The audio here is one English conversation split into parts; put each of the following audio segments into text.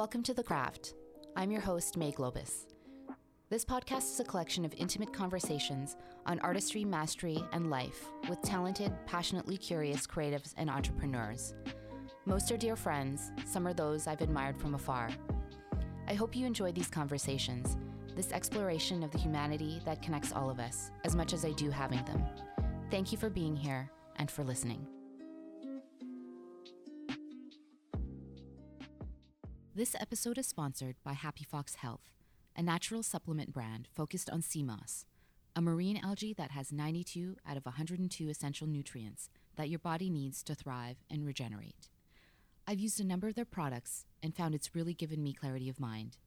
Welcome to The Craft. I'm your host, May Globus. This podcast is a collection of intimate conversations on artistry, mastery, and life with talented, passionately curious creatives and entrepreneurs. Most are dear friends, some are those I've admired from afar. I hope you enjoy these conversations, this exploration of the humanity that connects all of us, as much as I do having them. Thank you for being here and for listening. This episode is sponsored by Happy Fox Health, a natural supplement brand focused on sea moss, a marine algae that has 92 out of 102 essential nutrients that your body needs to thrive and regenerate. I've used a number of their products and found it's really given me clarity of mind.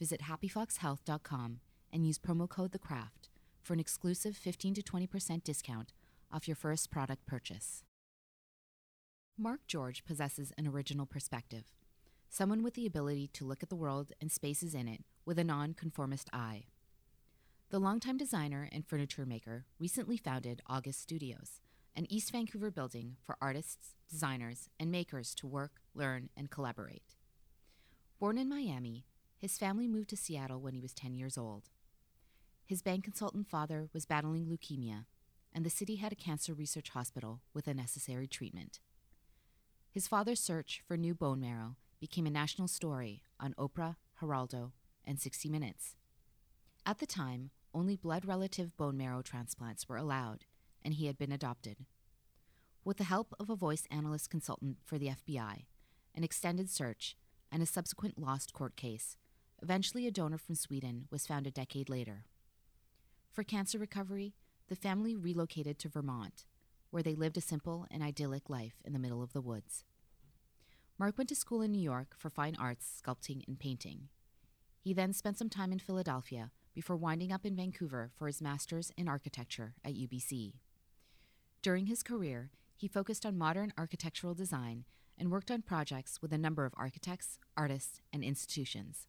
Visit happyfoxhealth.com and use promo code THECRAFT for an exclusive 15 to 20% discount off your first product purchase. Mark George possesses an original perspective someone with the ability to look at the world and spaces in it with a nonconformist eye. The longtime designer and furniture maker recently founded August Studios, an East Vancouver building for artists, designers, and makers to work, learn, and collaborate. Born in Miami, his family moved to Seattle when he was 10 years old. His bank consultant father was battling leukemia, and the city had a cancer research hospital with a necessary treatment. His father's search for new bone marrow became a national story on Oprah, Geraldo, and 60 Minutes. At the time, only blood relative bone marrow transplants were allowed, and he had been adopted. With the help of a voice analyst consultant for the FBI, an extended search, and a subsequent lost court case, eventually a donor from Sweden was found a decade later. For cancer recovery, the family relocated to Vermont, where they lived a simple and idyllic life in the middle of the woods. Mark went to school in New York for fine arts, sculpting, and painting. He then spent some time in Philadelphia before winding up in Vancouver for his master's in architecture at UBC. During his career, he focused on modern architectural design and worked on projects with a number of architects, artists, and institutions.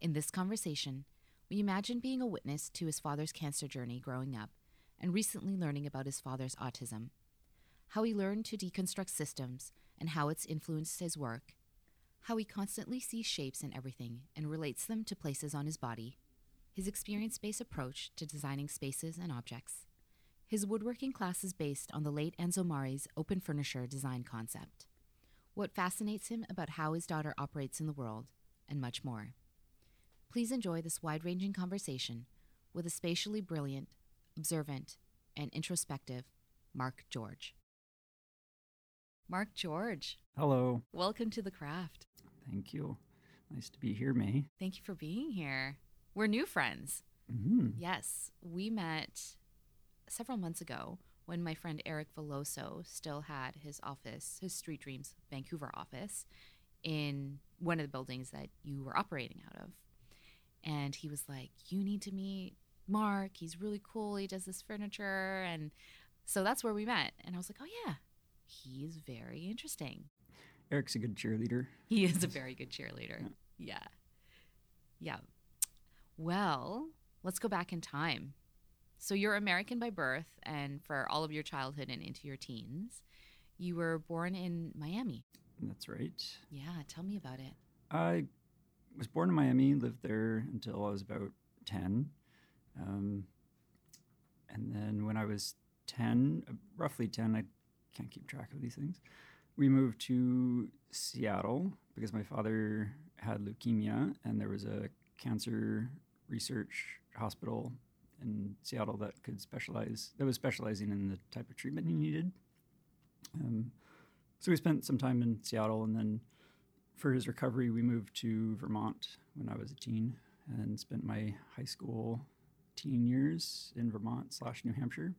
In this conversation, we imagine being a witness to his father's cancer journey growing up and recently learning about his father's autism, how he learned to deconstruct systems and how it's influenced his work, how he constantly sees shapes in everything and relates them to places on his body, his experience based approach to designing spaces and objects. His woodworking class is based on the late Enzo Mari's open furniture design concept, what fascinates him about how his daughter operates in the world, and much more. Please enjoy this wide ranging conversation with a spatially brilliant, observant, and introspective Mark George. Mark George. Hello. Welcome to the craft. Thank you. Nice to be here, May. Thank you for being here. We're new friends. Mm-hmm. Yes, we met several months ago when my friend Eric Veloso still had his office, his Street Dreams Vancouver office, in one of the buildings that you were operating out of. And he was like, You need to meet Mark. He's really cool. He does this furniture. And so that's where we met. And I was like, Oh, yeah, he's very interesting. Eric's a good cheerleader. He is a very good cheerleader. Yeah. Yeah. Well, let's go back in time. So you're American by birth, and for all of your childhood and into your teens, you were born in Miami. That's right. Yeah, tell me about it. I was born in Miami, lived there until I was about 10. Um, and then when I was 10, uh, roughly 10, I can't keep track of these things. We moved to Seattle because my father had leukemia, and there was a cancer research hospital in Seattle that could specialize, that was specializing in the type of treatment he needed. Um, so we spent some time in Seattle, and then for his recovery, we moved to Vermont when I was a teen and spent my high school teen years in Vermont slash New Hampshire.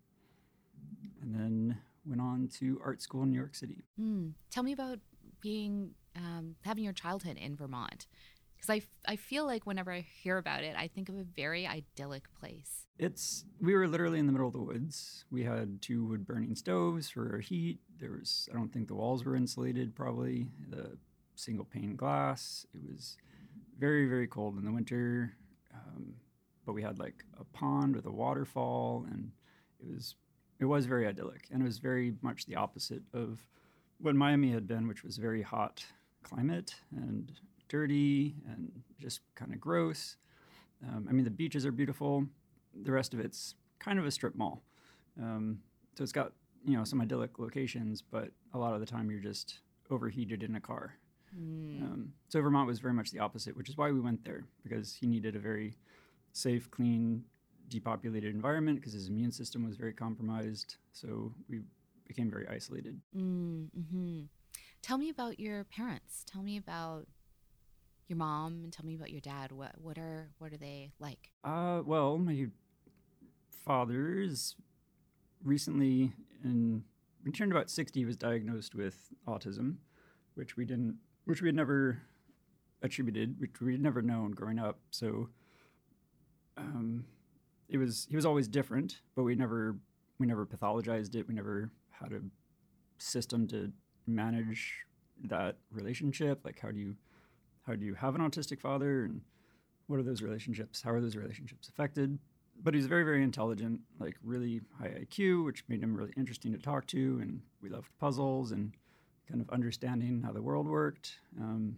And then went on to art school in New York City. Mm. Tell me about being um, having your childhood in Vermont, because I, f- I feel like whenever I hear about it, I think of a very idyllic place. It's we were literally in the middle of the woods. We had two wood burning stoves for our heat. There was I don't think the walls were insulated. Probably the single pane glass. It was very very cold in the winter. Um, but we had like a pond with a waterfall, and it was it was very idyllic, and it was very much the opposite of what Miami had been, which was very hot climate and dirty and just kind of gross. Um, I mean, the beaches are beautiful. The rest of it's kind of a strip mall. Um, so it's got you know some idyllic locations, but a lot of the time you're just overheated in a car. Mm. Um, so Vermont was very much the opposite, which is why we went there because he needed a very safe, clean, depopulated environment because his immune system was very compromised. So we became very isolated. Mm, hmm Tell me about your parents. Tell me about your mom and tell me about your dad. What what are what are they like? Uh, well, my father is recently, in when he turned about sixty, was diagnosed with autism, which we didn't, which we had never attributed, which we had never known growing up. So, um, it was he was always different, but we never we never pathologized it. We never had a system to manage that relationship. Like, how do you how do you have an autistic father and what are those relationships? How are those relationships affected? But he was very, very intelligent, like really high IQ, which made him really interesting to talk to. And we loved puzzles and kind of understanding how the world worked. Um,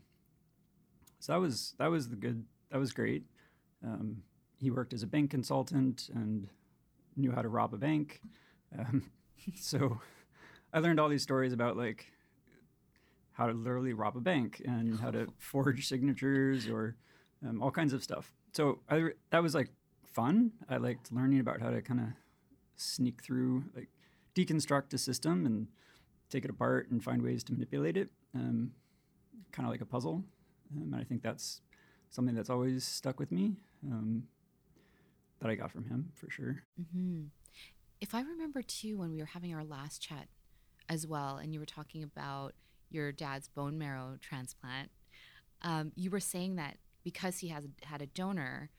so that was that was the good. That was great. Um, he worked as a bank consultant and knew how to rob a bank. Um, so I learned all these stories about like how to literally rob a bank and how to forge signatures or um, all kinds of stuff. So I, that was like fun. I liked learning about how to kind of sneak through, like deconstruct a system and take it apart and find ways to manipulate it, um, kind of like a puzzle. Um, and I think that's something that's always stuck with me um, that I got from him for sure. hmm If I remember too, when we were having our last chat as well, and you were talking about your dad's bone marrow transplant, um, you were saying that because he has had a donor,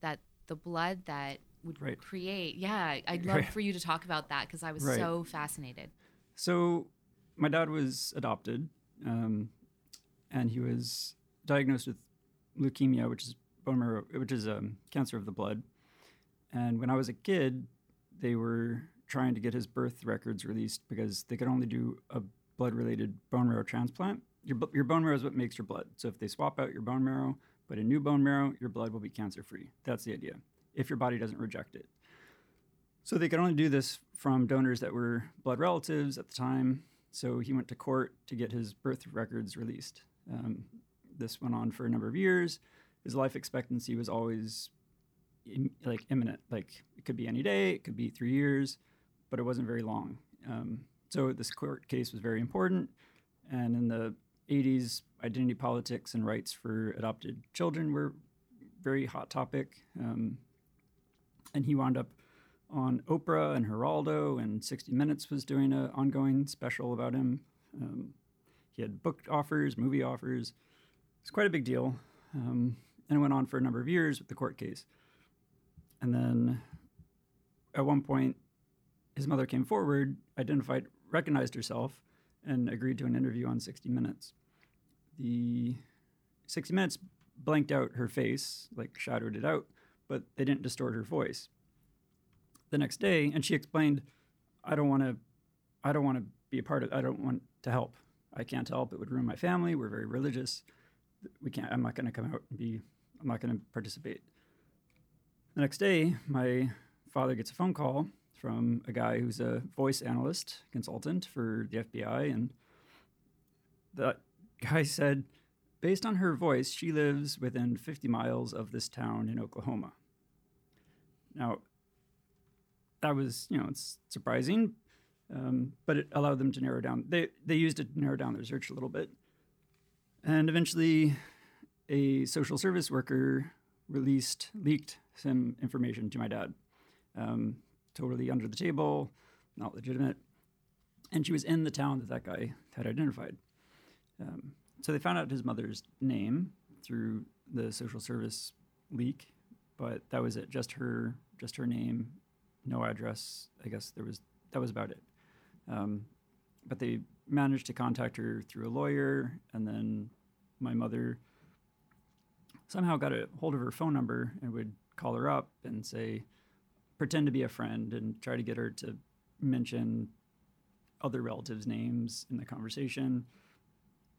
that the blood that would Right. create, yeah, I'd love Right. for you to talk about that because I was Right. so fascinated. So, my dad was adopted, um, and he was diagnosed with leukemia, which is bone marrow, which is um, cancer of the blood. And when I was a kid, they were trying to get his birth records released because they could only do a blood-related bone marrow transplant. Your your bone marrow is what makes your blood. So if they swap out your bone marrow, but a new bone marrow, your blood will be cancer-free. That's the idea. If your body doesn't reject it. So they could only do this from donors that were blood relatives at the time. So he went to court to get his birth records released. Um, this went on for a number of years. His life expectancy was always Im- like imminent. Like it could be any day, it could be three years, but it wasn't very long. Um, so this court case was very important. And in the 80s, identity politics and rights for adopted children were very hot topic. Um, and he wound up on Oprah and Geraldo, and 60 Minutes was doing an ongoing special about him. Um, he had book offers, movie offers. It's quite a big deal. Um, and it went on for a number of years with the court case. And then at one point, his mother came forward, identified, recognized herself, and agreed to an interview on 60 Minutes. The 60 Minutes blanked out her face, like shadowed it out, but they didn't distort her voice. The next day and she explained i don't want to i don't want to be a part of i don't want to help. I can't help. It would ruin my family. We're very religious. We can't i'm not going to come out and be i'm not going to participate the next day my father gets a phone call from a guy who's a voice analyst consultant for the fbi and that guy said based on her voice she lives within 50 miles of this town in oklahoma. Now that was you know it's surprising um, but it allowed them to narrow down they they used it to narrow down their search a little bit. And eventually a social service worker released leaked some information to my dad um, totally under the table not legitimate and she was in the town that that guy had identified um, so they found out his mother's name through the social service leak but that was it just her just her name no address. I guess there was that was about it. Um, but they managed to contact her through a lawyer, and then my mother somehow got a hold of her phone number and would call her up and say, pretend to be a friend and try to get her to mention other relatives' names in the conversation.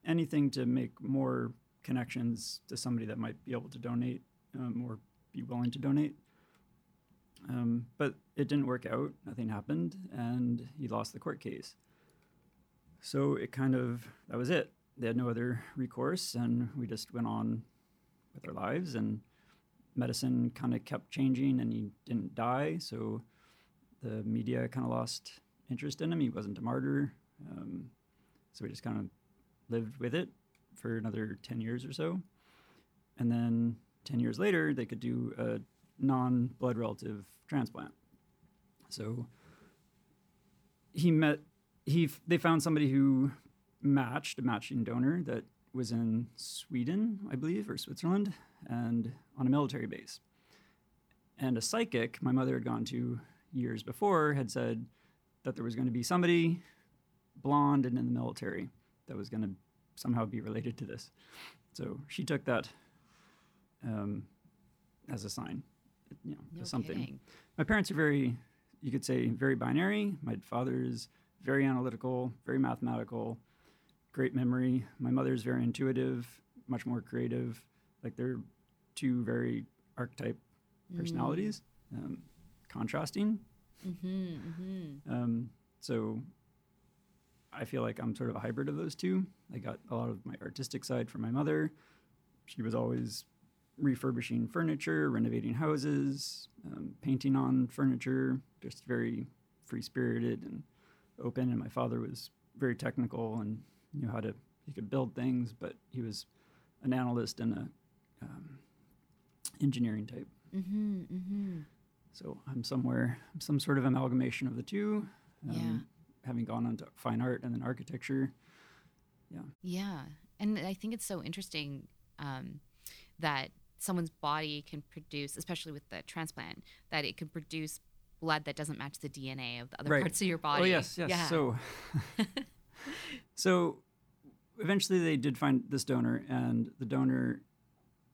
Anything to make more connections to somebody that might be able to donate um, or be willing to donate. Um, but it didn't work out. Nothing happened, and he lost the court case. So it kind of that was it. They had no other recourse, and we just went on with our lives. And medicine kind of kept changing, and he didn't die. So the media kind of lost interest in him. He wasn't a martyr. Um, so we just kind of lived with it for another 10 years or so. And then 10 years later, they could do a non blood relative transplant. So he met, he, they found somebody who matched a matching donor that was in Sweden, I believe, or Switzerland, and on a military base. And a psychic my mother had gone to years before had said that there was going to be somebody blonde and in the military that was going to somehow be related to this. So she took that um, as a sign, you know, No something. kidding. My parents are very, you could say, very binary. My father is very analytical, very mathematical, great memory. My mother is very intuitive, much more creative. Like they're two very archetype personalities, um, contrasting. Mm-hmm, mm-hmm. Um, so I feel like I'm sort of a hybrid of those two. I got a lot of my artistic side from my mother. She was always refurbishing furniture, renovating houses, um, painting on furniture, just very free spirited and open. And my father was very technical and knew how to, he could build things, but he was an analyst and a um, engineering type. Mm-hmm, mm-hmm. So I'm somewhere, I'm some sort of amalgamation of the two. um, Yeah. Having gone on to fine art and then architecture. Yeah. Yeah. And I think it's so interesting um, that someone's body can produce, especially with the transplant, that it can produce blood that doesn't match the DNA of the other Right. parts of your body. Oh yes, yes. Yeah. So, so eventually they did find this donor, and the donor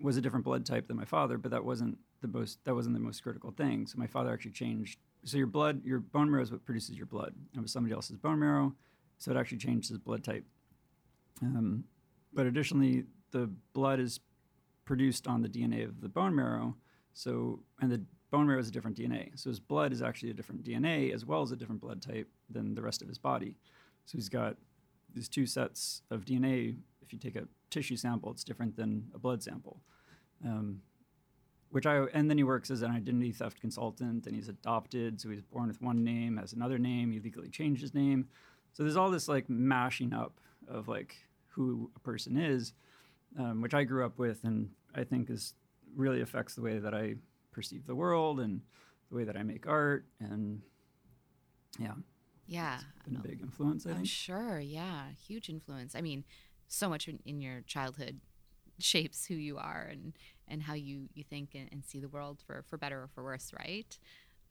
was a different blood type than my father, but that wasn't the most that wasn't the most critical thing. So my father actually changed. So your blood, your bone marrow is what produces your blood. It was somebody else's bone marrow, so it actually changed his blood type. Um, but additionally, the blood is produced on the DNA of the bone marrow. So, and the bone marrow is a different DNA. So his blood is actually a different DNA as well as a different blood type than the rest of his body. So he's got these two sets of DNA. If you take a tissue sample, it's different than a blood sample. Um, which I and then he works as an identity theft consultant, and he's adopted. So he's born with one name, has another name. He legally changed his name. So there's all this like mashing up of like who a person is, um, which I grew up with, and I think is really affects the way that I perceive the world and the way that I make art. And yeah, yeah. been a big influence. I I'm think. sure. Yeah. Huge influence. I mean, so much in, in your childhood shapes who you are and, and how you, you think and, and see the world for, for better or for worse, right?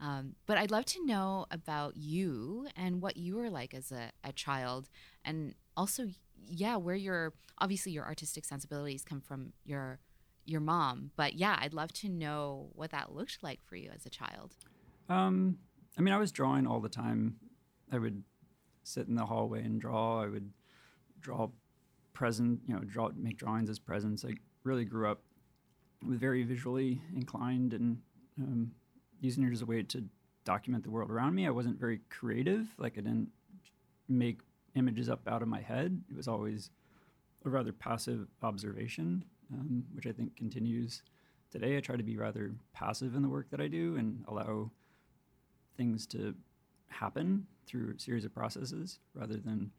Um, but I'd love to know about you and what you were like as a, a child, and also, yeah, where your obviously your artistic sensibilities come from your your mom. But yeah, I'd love to know what that looked like for you as a child. Um, I mean, I was drawing all the time. I would sit in the hallway and draw. I would draw present, you know, draw make drawings as presents. I really grew up with very visually inclined and um, using it as a way to document the world around me. I wasn't very creative. Like I didn't make images up out of my head. It was always a rather passive observation, um, which I think continues today. I try to be rather passive in the work that I do and allow things to happen through a series of processes rather than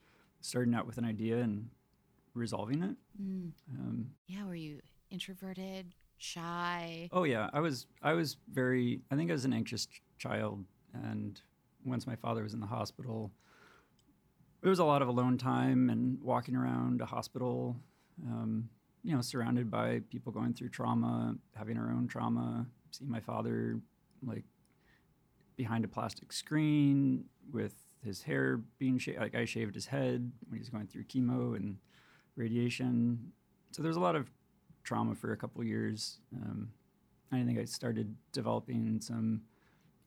starting out with an idea and resolving it. Mm. Um, Yeah, were you introverted, shy? oh yeah, I was I was very I think I was an anxious ch- child, and once my father was in the hospital, it was a lot of alone time and walking around a hospital, um, you know, surrounded by people going through trauma, having our own trauma. Seeing my father like behind a plastic screen with his hair being shaved. Like I shaved his head when he was going through chemo and radiation. So there's a lot of trauma for a couple years. Um, I think I started developing some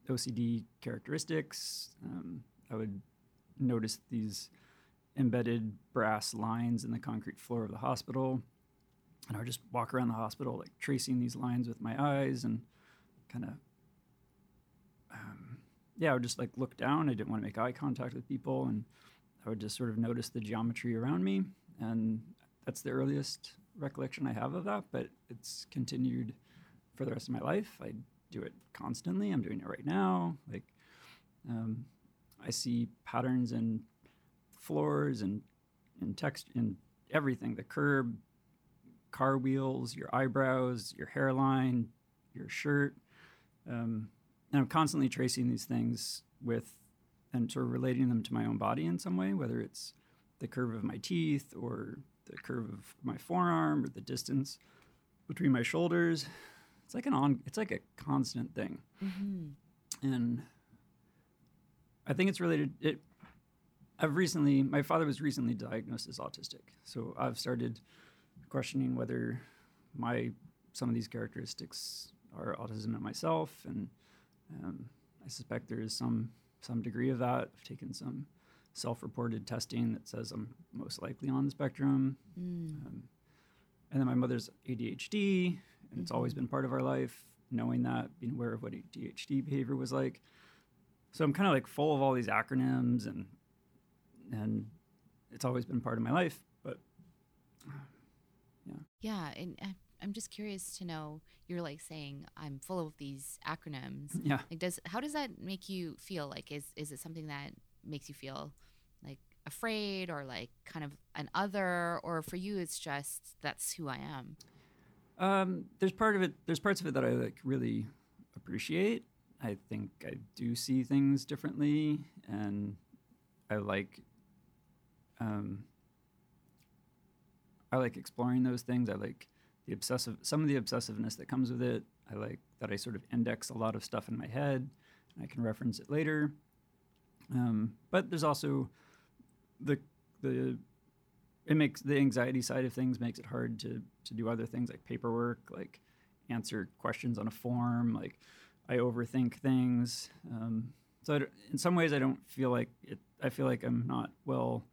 OCD characteristics. Um, I would notice these embedded brass lines in the concrete floor of the hospital. and I would just walk around the hospital, like tracing these lines with my eyes and kind of, yeah, I would just like look down. I didn't want to make eye contact with people, and I would just sort of notice the geometry around me, and that's the earliest recollection I have of that. But it's continued for the rest of my life. I do it constantly. I'm doing it right now. Like, um, I see patterns in floors and in text in everything the curb car wheels your eyebrows your hairline your shirt um, and i'm constantly tracing these things with and sort of relating them to my own body in some way whether it's the curve of my teeth or the curve of my forearm or the distance between my shoulders it's like an on it's like a constant thing mm-hmm. and i think it's related it I've recently, my father was recently diagnosed as autistic. So I've started questioning whether my, some of these characteristics are autism in myself. And um, I suspect there is some, some degree of that. I've taken some self reported testing that says I'm most likely on the spectrum. Um, and then my mother's ADHD, and it's always been part of our life, knowing that, being aware of what ADHD behavior was like. So I'm kind of like full of all these acronyms and and it's always been part of my life. But Yeah, yeah, and I- I'm just curious to know. You're like saying I'm full of these acronyms. yeah, Like, does how does that make you feel? Like, is is it something that makes you feel like afraid or like kind of an other, or for you it's just that's who I am? um, there's part of it. There's parts of it that I like really appreciate. I think I do see things differently, and I like. Um, I like exploring those things. I like the obsessive, some of the obsessiveness that comes with it. I like that I sort of index a lot of stuff in my head, and I can reference it later. Um, but there's also the the it makes the anxiety side of things makes it hard to to do other things like paperwork, like answer questions on a form. Like I overthink things. Um, so I in some ways, I don't feel like it. I feel like I'm not well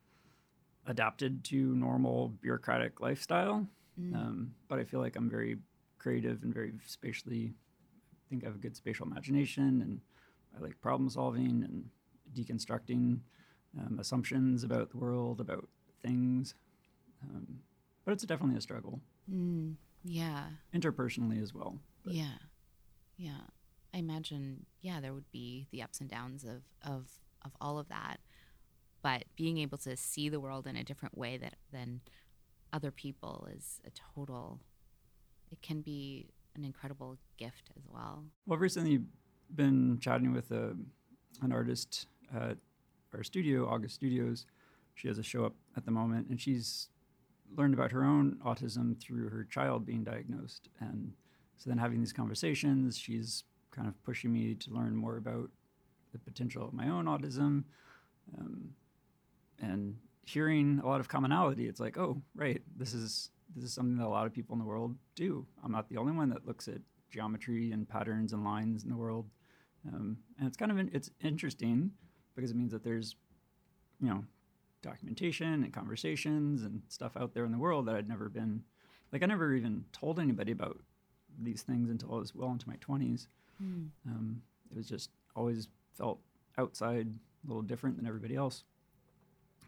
adapted to normal bureaucratic lifestyle. Um, but I feel like I'm very creative and very spatially. I think I have a good spatial imagination, and I like problem solving and deconstructing um, assumptions about the world, about things. Um, but it's definitely a struggle Mm, yeah, interpersonally as well. But yeah, yeah. I imagine, yeah, there would be the ups and downs of of of all of that, but being able to see the world in a different way that than other people is a total. It can be an incredible gift as well. Well, recently been chatting with a, an artist at our studio, August Studios. She has a show up at the moment, and she's learned about her own autism through her child being diagnosed. And so then having these conversations, she's kind of pushing me to learn more about the potential of my own autism. Um, and hearing a lot of commonality, it's like, oh, right, this is this is something that a lot of people in the world do. I'm not the only one that looks at geometry and patterns and lines in the world, um, and it's kind of it's interesting because it means that there's, you know, documentation and conversations and stuff out there in the world that I'd never been, like I never even told anybody about these things until I was well into my 20s. Um, it was just always felt outside, a little different than everybody else.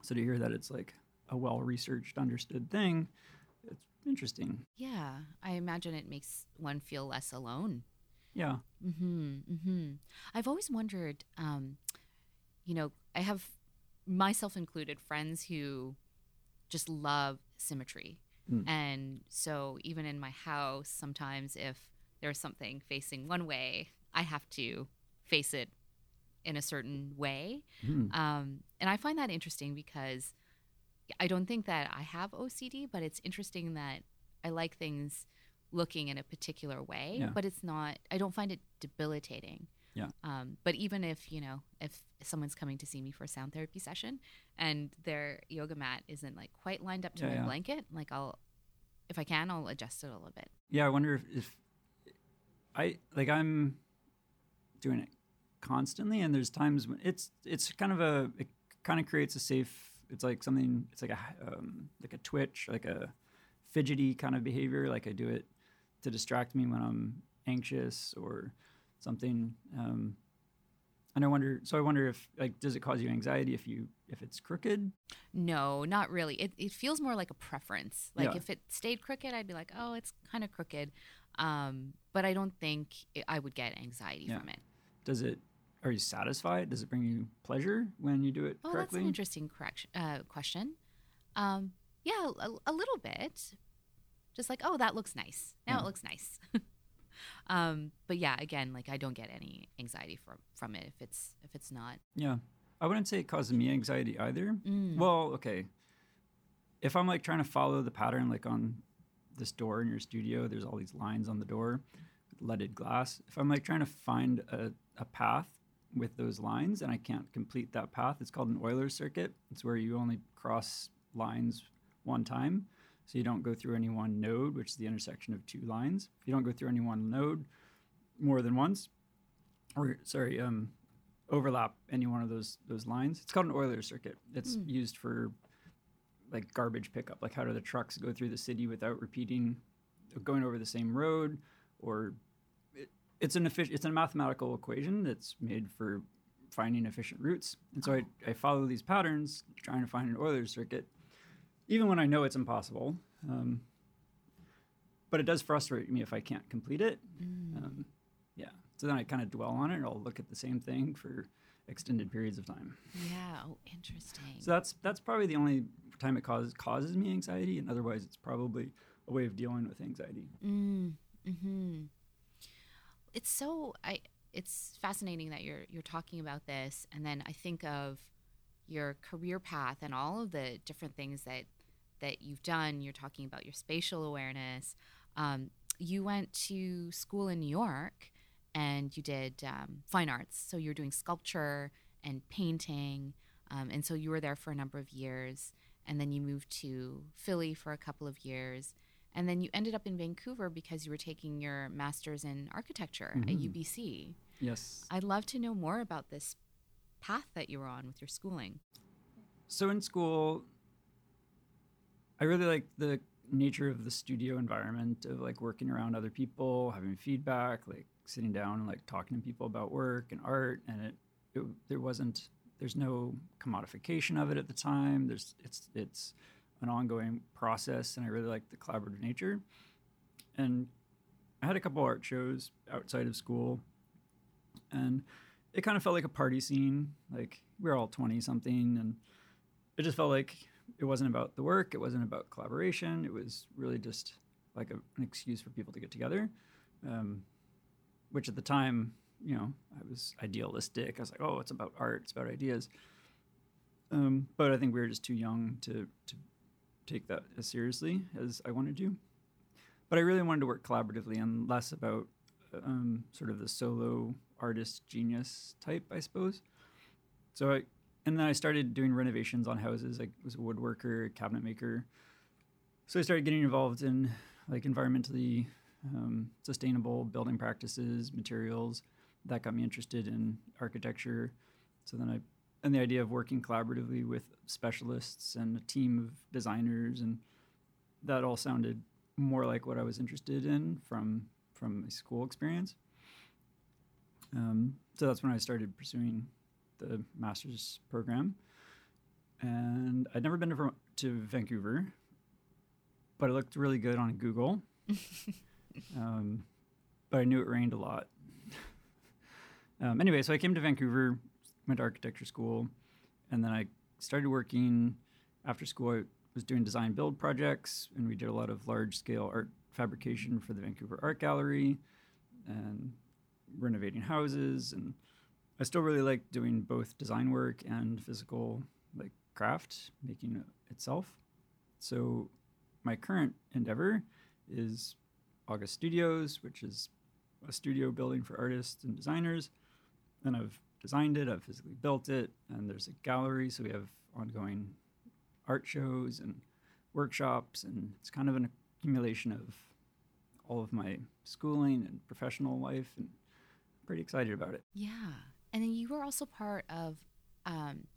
So to hear that it's like a well researched, understood thing, it's interesting. Yeah, I imagine it makes one feel less alone. Yeah. Mm-hmm. Mm-hmm. I've always wondered, um, you know, I have myself included friends who just love symmetry. Mm. And so even in my house, sometimes if there's something facing one way, I have to face it in a certain way. Mhm. Um, and I find that interesting because I don't think that I have OCD, but it's interesting that I like things looking in a particular way, Yeah. but it's not, I don't find it debilitating. Yeah. Um, but even if, you know, if someone's coming to see me for a sound therapy session and their yoga mat isn't like quite lined up to Yeah, my yeah. blanket, like I'll, if I can, I'll adjust it a little bit. Yeah, I wonder if, if I like I'm doing it constantly, and there's times when it's it's kind of a it kind of creates a safe. It's like something. It's like a um, like a twitch, like a fidgety kind of behavior. Like I do it to distract me when I'm anxious or something. Um, and I wonder, so I wonder if like, does it cause you anxiety if you if it's crooked? No, not really. It it feels more like a preference. Like Yeah. if it stayed crooked, I'd be like, oh, it's kind of crooked. Um, but I don't think it, I would get anxiety Yeah. from it. Does it? Are you satisfied? Does it bring you pleasure when you do it Oh, that's correctly? an interesting correction uh, question. Um, yeah, a, a little bit. Just like, oh, that looks nice. Now Yeah. it looks nice. um, but yeah, again, like I don't get any anxiety from from it if it's if it's not. yeah, I wouldn't say it causes me anxiety either. Mm. Well, okay. If I'm like trying to follow the pattern, like on this door in your studio, there's all these lines on the door leaded glass. If I'm like trying to find a, a path with those lines and I can't complete that path, it's called an Euler circuit. It's where you only cross lines one time. So you don't go through any one node, which is the intersection of two lines. If you don't go through any one node more than once, or sorry, um, overlap any one of those those lines. It's called an Euler circuit. It's Hmm. used for like garbage pickup. Like how do the trucks go through the city without repeating, going over the same road, or it's an efficient. It's a mathematical equation that's made for finding efficient routes. And so I, I follow these patterns, trying to find an Euler circuit, even when I know it's impossible. Um, but it does frustrate me if I can't complete it. Mm. Um, yeah. So then I kind of dwell on it. I'll look at the same thing for extended periods of time. yeah. Oh, interesting. So that's that's probably the only time it causes causes me anxiety, and otherwise it's probably a way of dealing with anxiety. Mm, hmm It's so I. It's fascinating that you're you're talking about this, and then I think of your career path and all of the different things that that you've done. You're talking about your spatial awareness. Um, you went to school in New York, and you did um, fine arts. So you're doing sculpture and painting, um, and so you were there for a number of years. And then you moved to Philly for a couple of years. And then you ended up in Vancouver because you were taking your master's in architecture at Mhm. UBC. Yes. I'd love to know more about this path that you were on with your schooling. So in school, I really like the nature of the studio environment of like working around other people, having feedback, like sitting down and like talking to people about work and art. And it, it there wasn't there's no commodification of it at the time. There's it's it's an ongoing process, and I really like the collaborative nature. And I had a couple art shows outside of school, and it kind of felt like a party scene. Like we were all twenty something, and it just felt like it wasn't about the work. It wasn't about collaboration. It was really just like a, an excuse for people to get together. Um, which at the time, you know, I was idealistic. I was like, oh, it's about art. It's about ideas. Um, but I think we were just too young to to take that as seriously as I wanted to. But I really wanted to work collaboratively and less about um, sort of the solo artist genius type, I suppose. So I, and then I started doing renovations on houses. I was a woodworker, cabinet maker. So I started getting involved in like environmentally um, sustainable building practices, materials. That got me interested in architecture. So then I, and the idea of working collaboratively with specialists and a team of designers, and that all sounded more like what I was interested in from from my school experience. Um, so that's when I started pursuing the master's program. And I'd never been to, to Vancouver, but it looked really good on Google. um, but I knew it rained a lot. um, anyway, so I came to Vancouver, went to architecture school, and then I started working after school. I was doing design build projects, and we did a lot of large scale art fabrication for the Vancouver Art Gallery and renovating houses. And I still really like doing both design work and physical like craft, making it itself. So my current endeavor is August Studios, which is a studio building for artists and designers. And I've designed it, I've physically built it, and there's a gallery, so we have ongoing art shows and workshops, and it's kind of an accumulation of all of my schooling and professional life, and I'm pretty excited about it. Yeah. And then you were also part of um,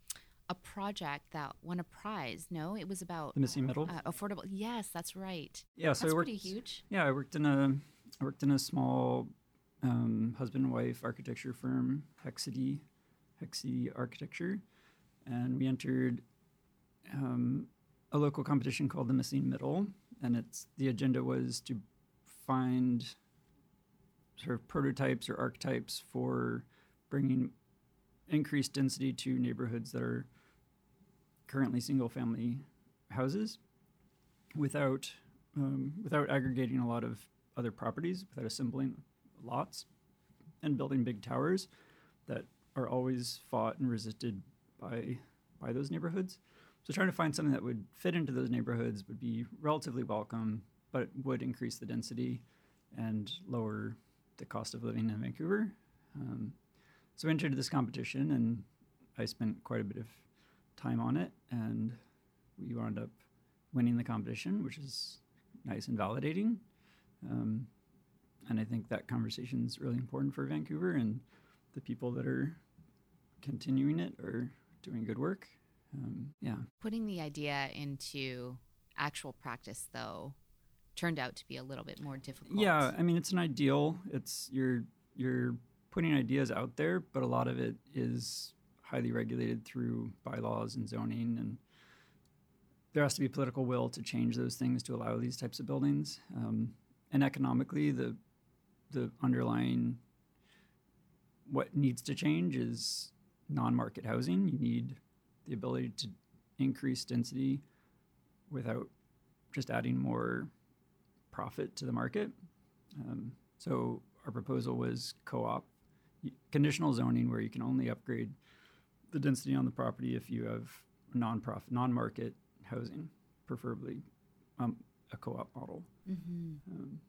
a project that won a prize. No, it was about The missing middle. uh, affordable. Yes, that's right. yeah, so that's I worked. pretty huge. Yeah, I worked in a I worked in a small um, husband and wife architecture firm, Haeccity, Haeccity Architecture, and we entered um, a local competition called the Missing Middle, and it's the agenda was to find sort of prototypes or archetypes for bringing increased density to neighborhoods that are currently single family houses without um, without aggregating a lot of other properties, without assembling lots and building big towers that are always fought and resisted by by those neighborhoods. So trying to find something that would fit into those neighborhoods would be relatively welcome, but would increase the density and lower the cost of living in Vancouver. Um, so I entered this competition, and I spent quite a bit of time on it, and we wound up winning the competition, which is nice and validating. Um, and I think that conversation is really important for Vancouver, and the people that are continuing it are doing good work. Um, yeah, Putting the idea into actual practice, though, turned out to be a little bit more difficult. yeah. I mean, it's an ideal. It's you're you're putting ideas out there, but a lot of it is highly regulated through bylaws and zoning, and there has to be political will to change those things to allow these types of buildings. Um, and economically, the the underlying what needs to change is non-market housing. You need the ability to increase density without just adding more profit to the market. Um, so our proposal was co-op conditional zoning, where you can only upgrade the density on the property if you have non-profit, non-market housing, preferably um, a co-op model. hmm Um,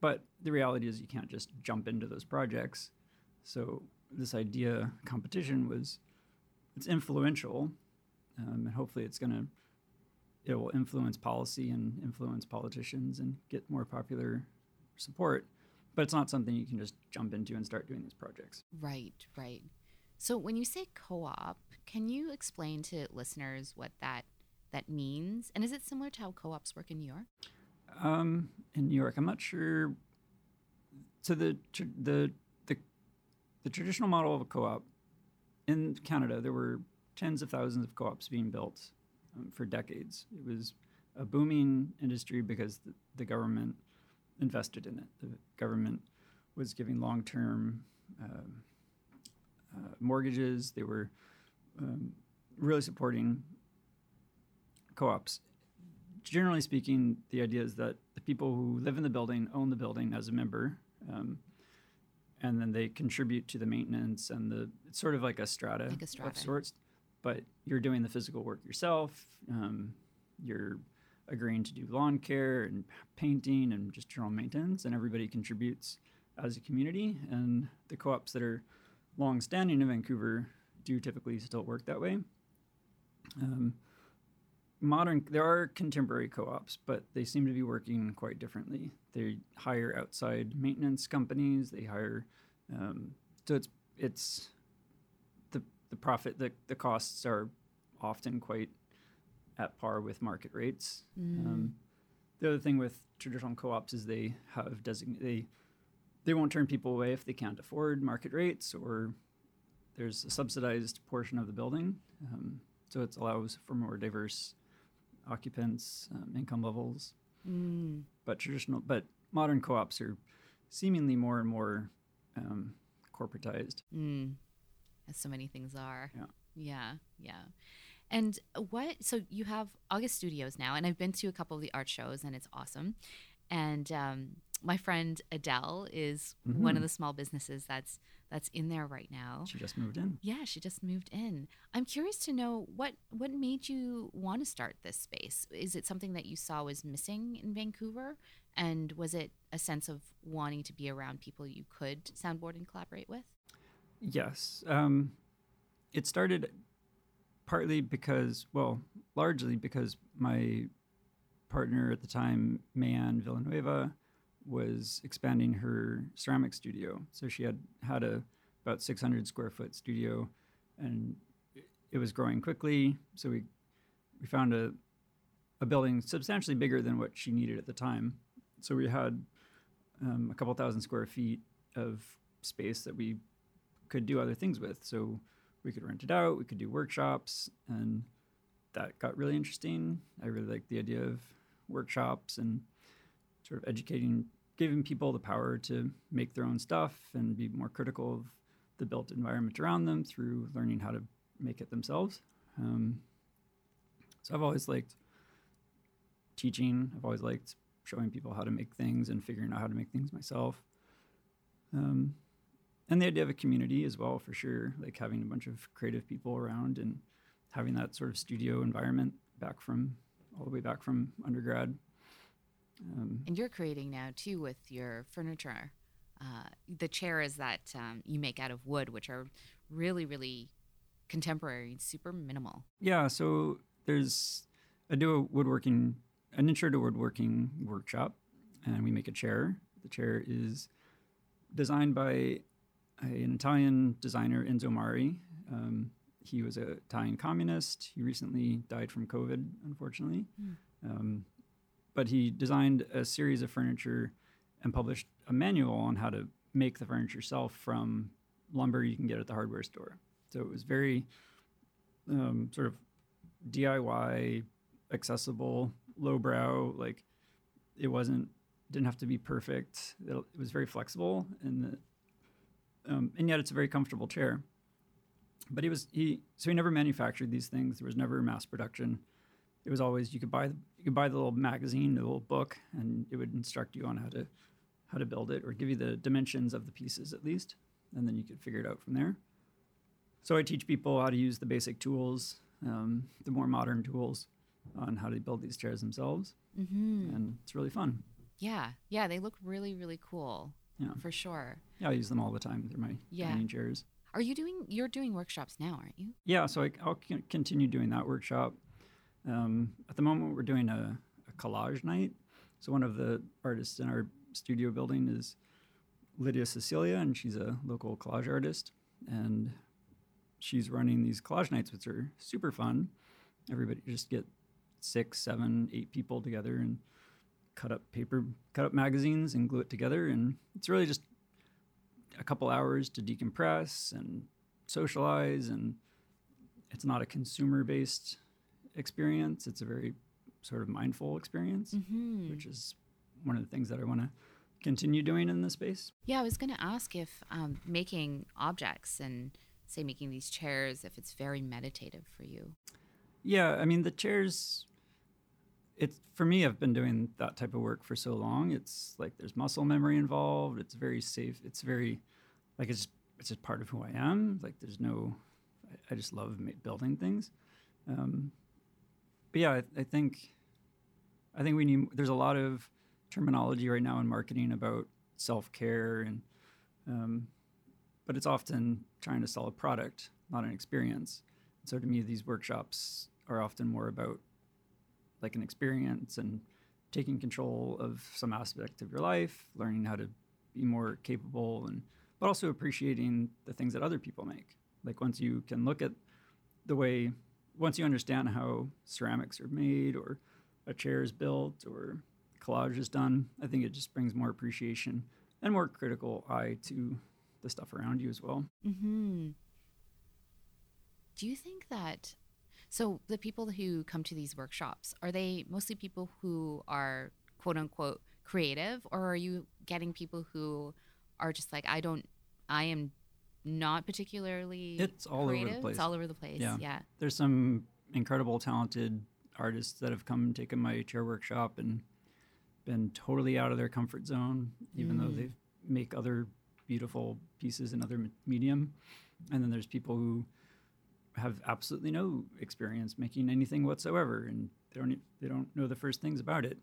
but the reality is, you can't just jump into those projects. So this idea competition was it's influential, um, and hopefully it's going to it will influence policy and influence politicians and get more popular support. But it's not something you can just jump into and start doing these projects. Right, right. So when you say co-op, can you explain to listeners what that that means? And is it similar to how co-ops work in New York? Um, in New York, I'm not sure. So the the the the traditional model of a co-op in Canada, there were tens of thousands of co-ops being built um, for decades. It was a booming industry because the, the government invested in it. The government was giving long-term um, uh, mortgages. They were um, really supporting co-ops generally speaking, the idea is that the people who live in the building own the building as a member, um, and then they contribute to the maintenance and the. It's sort of like a strata, Like a strata. of sorts, but you're doing the physical work yourself. Um, you're agreeing to do lawn care and painting and just general maintenance, and everybody contributes as a community. And the co-ops that are long-standing in Vancouver do typically still work that way. Um, modern there are contemporary co-ops but they seem to be working quite differently. They hire outside maintenance companies they hire um, so it's it's the the profit the, the costs are often quite at par with market rates. Um, the other thing with traditional co-ops is they have design they they won't turn people away if they can't afford market rates or there's a subsidized portion of the building. Um, so it allows for more diverse occupants, um, income levels. Mm. But traditional, but modern co-ops are seemingly more and more um, corporatized. Mm. As so many things are. Yeah. Yeah. Yeah. And what, so you have August Studios now, and I've been to a couple of the art shows, and it's awesome. And um, my friend Adele is one of Mhm. the small businesses that's that's in there right now. She just moved in. Yeah, she just moved in. I'm curious to know what what made you want to start this space. Is it something that you saw was missing in Vancouver, and was it a sense of wanting to be around people you could soundboard and collaborate with? Yes. Um, it started partly because, well, largely because my partner at the time, Man Villanueva, was expanding her ceramic studio. So she had had a about 600 square foot studio, and it was growing quickly. So we we found a a building substantially bigger than what she needed at the time. So we had um, a couple thousand square feet of space that we could do other things with. So we could rent it out, we could do workshops, and that got really interesting. I really liked the idea of workshops and sort of educating, giving people the power to make their own stuff and be more critical of the built environment around them through learning how to make it themselves. Um, so I've always liked teaching. I've always liked showing people how to make things and figuring out how to make things myself. Um, and the idea of a community as well, for sure, like having a bunch of creative people around and having that sort of studio environment back from all the way back from undergrad. Um, and you're creating now too with your furniture. Uh, the chairs that um, you make out of wood, which are really, really contemporary and super minimal. Yeah, so there's I do a woodworking, an intro to woodworking workshop, and we make a chair. The chair is designed by an Italian designer, Enzo Mari. Um, he was an Italian communist. He recently died from COVID, unfortunately. Mm. Um, but he designed a series of furniture and published a manual on how to make the furniture yourself from lumber you can get at the hardware store. So it was very um, sort of DIY, accessible, lowbrow. Like it wasn't didn't have to be perfect. It, it was very flexible, and um, and yet it's a very comfortable chair. But he was he so he never manufactured these things. There was never mass production. It was always you could buy you buy the little magazine, the little book, and it would instruct you on how to how to build it or give you the dimensions of the pieces at least, and then you could figure it out from there. So I teach people how to use the basic tools, um, the more modern tools, on how to build these chairs themselves, mm-hmm. and it's really fun. Yeah, yeah, they look really really cool. Yeah, for sure. Yeah, I use them all the time. They're my yeah. dining chairs. Are you doing? You're doing workshops now, aren't you? Yeah, so I, will continue doing that workshop. Um, at the moment, we're doing a, a, collage night. So one of the artists in our studio building is Lydia Cecilia, and she's a local collage artist. And she's running these collage nights, which are super fun. Everybody just get six, seven, eight people together and cut up paper, cut up magazines and glue it together. And it's really just a couple hours to decompress and socialize. And it's not a consumer based experience, it's a very sort of mindful experience, mm-hmm. which is one of the things that I want to continue doing in this space. Yeah, I was going to ask if um, making objects and say making these chairs, if it's very meditative for you. Yeah, I mean the chairs it's for me i've been doing that type of work for so long it's like there's muscle memory involved it's very safe it's very like it's it's just part of who i am like there's no i, I just love building things um, but yeah I, I, think i think we need there's a lot of terminology right now in marketing about self-care and um, but it's often trying to sell a product not an experience so to me these workshops are often more about like an experience and taking control of some aspect of your life, learning how to be more capable and but also appreciating the things that other people make. Like once you can look at the way once you understand how ceramics are made or a chair is built or collage is done, I think it just brings more appreciation and more critical eye to the stuff around you as well. Mm-hmm. Do you think that so the people who come to these workshops, are they mostly people who are quote unquote creative or are you getting people who are just like I don't I am not particularly It's all creative. over the place. It's all over the place. Yeah. yeah. There's some incredible talented artists that have come and taken my chair workshop and been totally out of their comfort zone even mm. though they make other beautiful pieces in other medium. And then there's people who have absolutely no experience making anything whatsoever, and they don't they don't know the first things about it.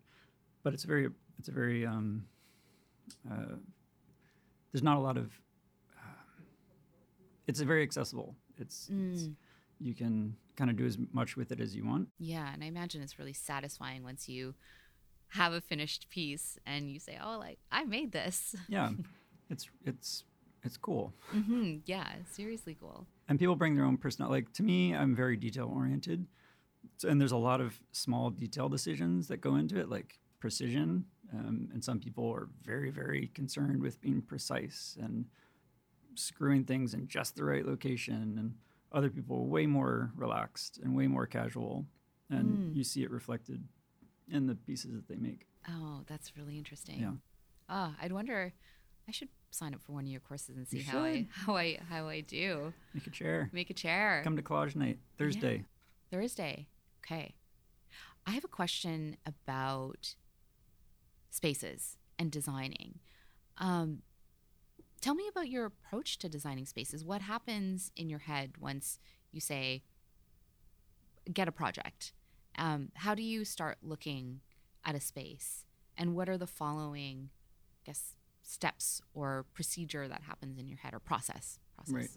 But it's very it's a very um, uh, there's not a lot of it's very accessible. It's, mm. it's you can kind of do as much with it as you want. Yeah, and I imagine it's really satisfying once you have a finished piece and you say, "Oh, like I made this." Yeah, it's it's it's cool. Mm-hmm. Yeah, seriously cool. and people bring their own personal. Like to me, I'm very detail oriented, so, and there's a lot of small detail decisions that go into it, like precision. Um, and some people are very, very concerned with being precise and screwing things in just the right location, and other people are way more relaxed and way more casual, and Mm. you see it reflected in the pieces that they make. Oh, that's really interesting. Yeah. Ah, I'd wonder. I should sign up for one of your courses and see You how I how I how I do. Make a chair. Make a chair. Come to collage night Thursday. Thursday. Okay. I have a question about spaces and designing. Um, tell me about your approach to designing spaces. What happens in your head once you say, get a project? Um, how do you start looking at a space? And what are the following, I guess, steps or procedure that happens in your head or process? Process. Right.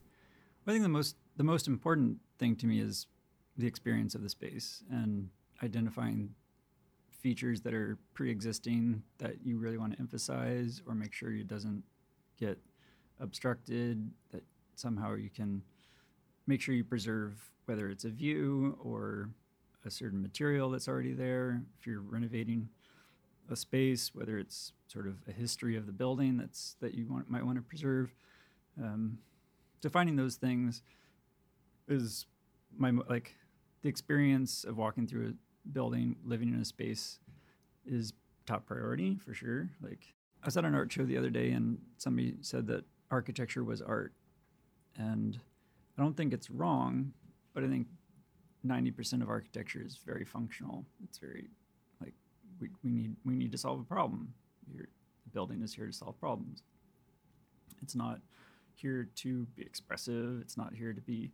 Well, I think the most the most important thing to me is the experience of the space and identifying features that are pre-existing that you really want to emphasize or make sure it doesn't get obstructed that somehow you can make sure you preserve whether it's a view or a certain material that's already there. If you're renovating a space whether it's sort of a history of the building that's that you want, might want to preserve um, defining those things is my like the experience of walking through a building living in a space is top priority for sure. Like i was at an art show the other day and somebody said that architecture was art. And i don't think it's wrong but i think 90% of architecture is very functional. It's very like we, we need we need to solve a problem. The building is here to solve problems. It's not here to be expressive. It's not here to be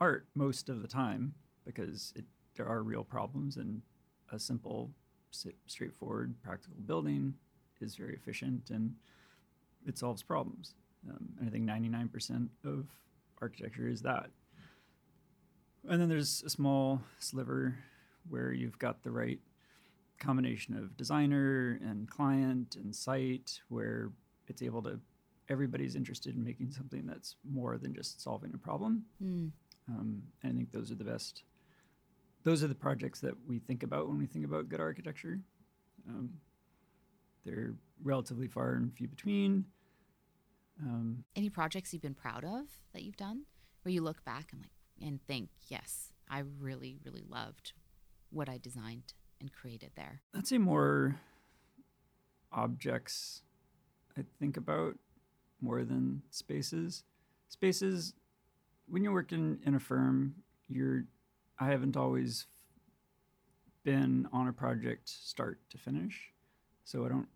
art most of the time because it, there are real problems, and a simple, straightforward, practical building is very efficient and it solves problems. Um, and I think 99% of architecture is that. And then there's a small sliver where you've got the right combination of designer and client and site where it's able to everybody's interested in making something that's more than just solving a problem. Mm. Um, and I think those are the best. Those are the projects that we think about when we think about good architecture. Um, they're relatively far and few between. Um, Any projects you've been proud of that you've done where you look back and like and think, yes, I really, really loved what I designed and created there. I'd say more objects I think about more than spaces. Spaces, when you're working in a firm, you're I haven't always been on a project start to finish. So I don't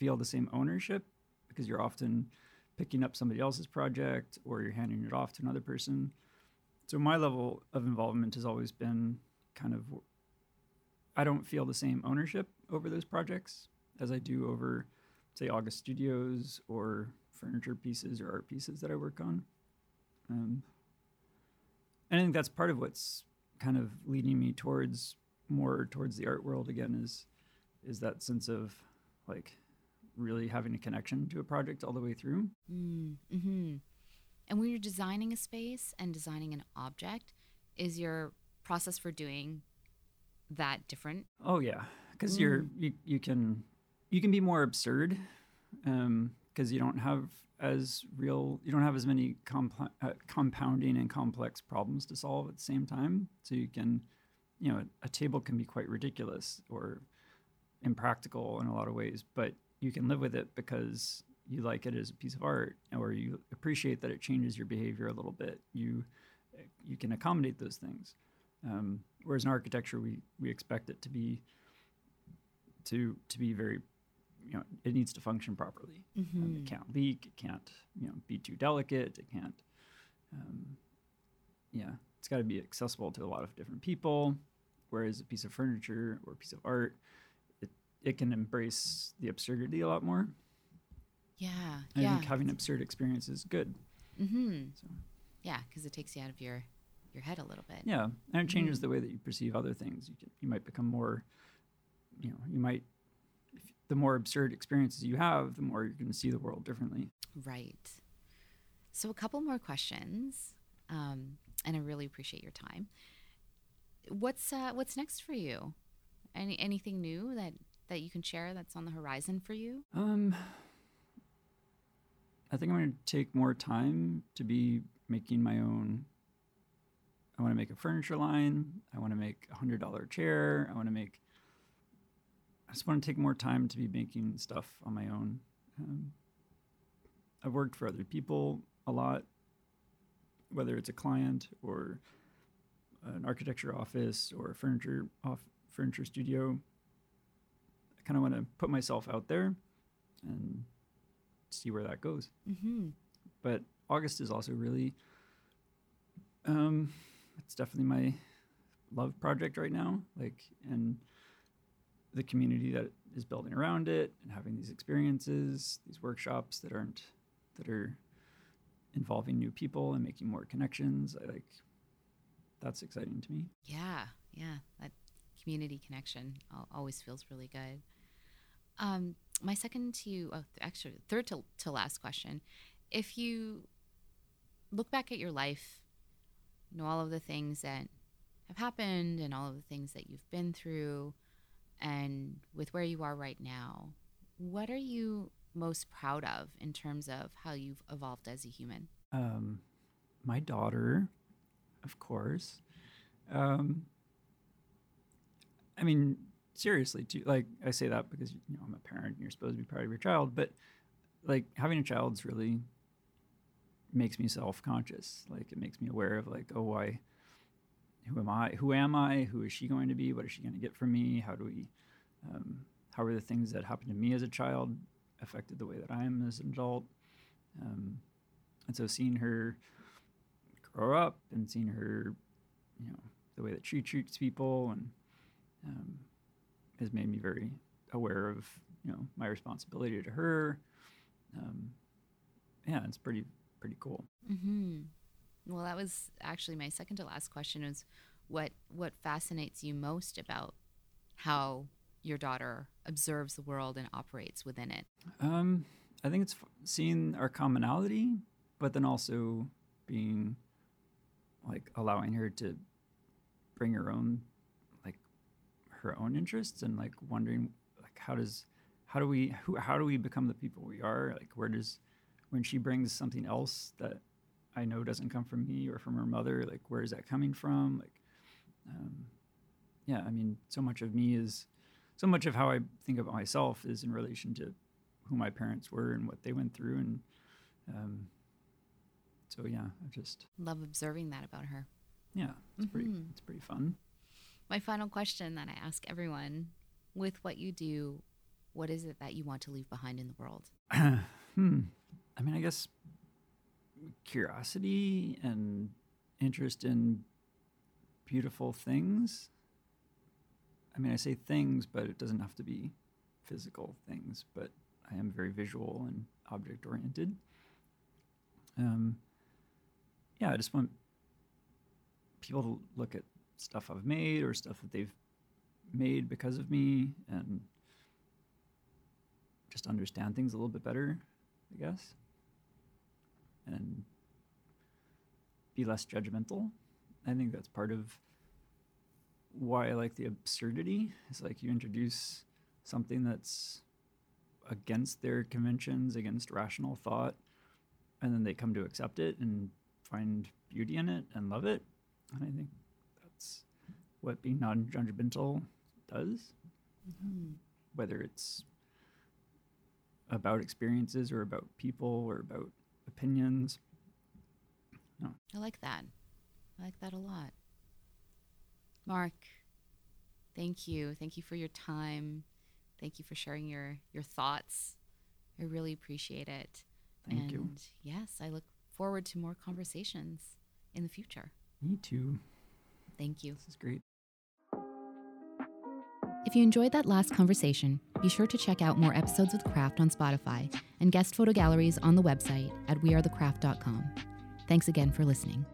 feel the same ownership because you're often picking up somebody else's project or you're handing it off to another person. So my level of involvement has always been kind of I don't feel the same ownership over those projects as I do over, say, August Studios or furniture pieces or art pieces that I work on. Um, and I think that's part of what's kind of leading me towards more towards the art world again is is that sense of like really having a connection to a project all the way through. Mm, hmm And when you're designing a space and designing an object, is your process for doing that different? Oh yeah, because you're you, you can you can be more absurd because you don't have as real you don't have as many compl- uh, compounding and complex problems to solve at the same time. So you can you know a, table can be quite ridiculous or impractical in a lot of ways, but you can live with it because you like it as a piece of art or you appreciate that it changes your behavior a little bit. You you can accommodate those things. Um, whereas in architecture, we we expect it to be to to be very, you know, it needs to function properly. Um, it can't leak. It can't you know be too delicate. It can't. Um, yeah, it's got to be accessible to a lot of different people. Whereas a piece of furniture or a piece of art, it can embrace the absurdity a lot more. Yeah. And yeah. I think having absurd experience is good. mm-hmm. So. Yeah, because it takes you out of your your head a little bit. Yeah, and it changes the way that you perceive other things. You can, you might become more, you know, you might. If, the more absurd experiences you have, the more you're going to see the world differently. Right. So a couple more questions. Um, and I really appreciate your time. What's uh, what's next for you? Any anything new that that you can share that's on the horizon for you? Um, I think I'm going to take more time to be making my own. I want to make a furniture line. I want to make a hundred dollar chair. I want to make. I just want to take more time to be making stuff on my own. Um, I've worked for other people a lot, whether it's a client or an architecture office or a furniture off furniture studio. Kind of want to put myself out there and see where that goes. Mm-hmm. But August is also really, um, it's definitely my love project right now. Like, and the community that is building around it and having these experiences, these workshops that aren't, that are involving new people and making more connections. I like, that's exciting to me. Yeah, yeah, that community connection always feels really good. Um, my second to oh, actually, third to, to last question. If you look back at your life, you know, all of the things that have happened and all of the things that you've been through, and with where you are right now, what are you most proud of in terms of how you've evolved as a human? Um, my daughter, of course. Um, I mean, seriously, too. Like I say that because you know I'm a parent. and You're supposed to be proud of your child, but like having a child's really makes me self-conscious. Like it makes me aware of like, oh, why? Who am I? Who am I? Who is she going to be? What is she going to get from me? How do we? Um, how are the things that happened to me as a child affected the way that I am as an adult? Um, and so seeing her grow up and seeing her, you know, the way that she treats people and um, has made me very aware of, you know, my responsibility to her. Um, yeah, it's pretty pretty cool. Mm-hmm. Well, that was actually my second to last question is what what fascinates you most about how your daughter observes the world and operates within it? Um, I think it's f- seeing our commonality, but then also being like allowing her to bring her own her own interests and like wondering like how does how do we who how do we become the people we are like where does when she brings something else that I know doesn't come from me or from her mother like where is that coming from like um, yeah I mean so much of me is so much of how I think about myself is in relation to who my parents were and what they went through and um, so yeah I just Love observing that about her. yeah it's pretty Mhm. it's pretty fun My final question that I ask everyone with what you do, what is it that you want to leave behind in the world? hmm. I mean I guess curiosity and interest in beautiful things. I mean I say things but it doesn't have to be physical things but I am very visual and object oriented um yeah I just want people to look at stuff I've made or stuff that they've made because of me and just understand things a little bit better, I guess, and be less judgmental. I think that's part of why I like the absurdity. Is like you introduce something that's against their conventions, against rational thought, and then they come to accept it and find beauty in it and love it. And I think what being non-judgmental does Mm-hmm. whether it's about experiences or about people or about opinions. I like that. I like that a lot. Mark, thank you. Thank you for your time. Thank you for sharing your your thoughts. I really appreciate it. Thank and you. yes, I look forward to more conversations in the future. Me too. Thank you. This is great. If you enjoyed that last conversation, be sure to check out more episodes The Craft on Spotify and guest photo galleries on the website at wearethecraft.com. Thanks again for listening.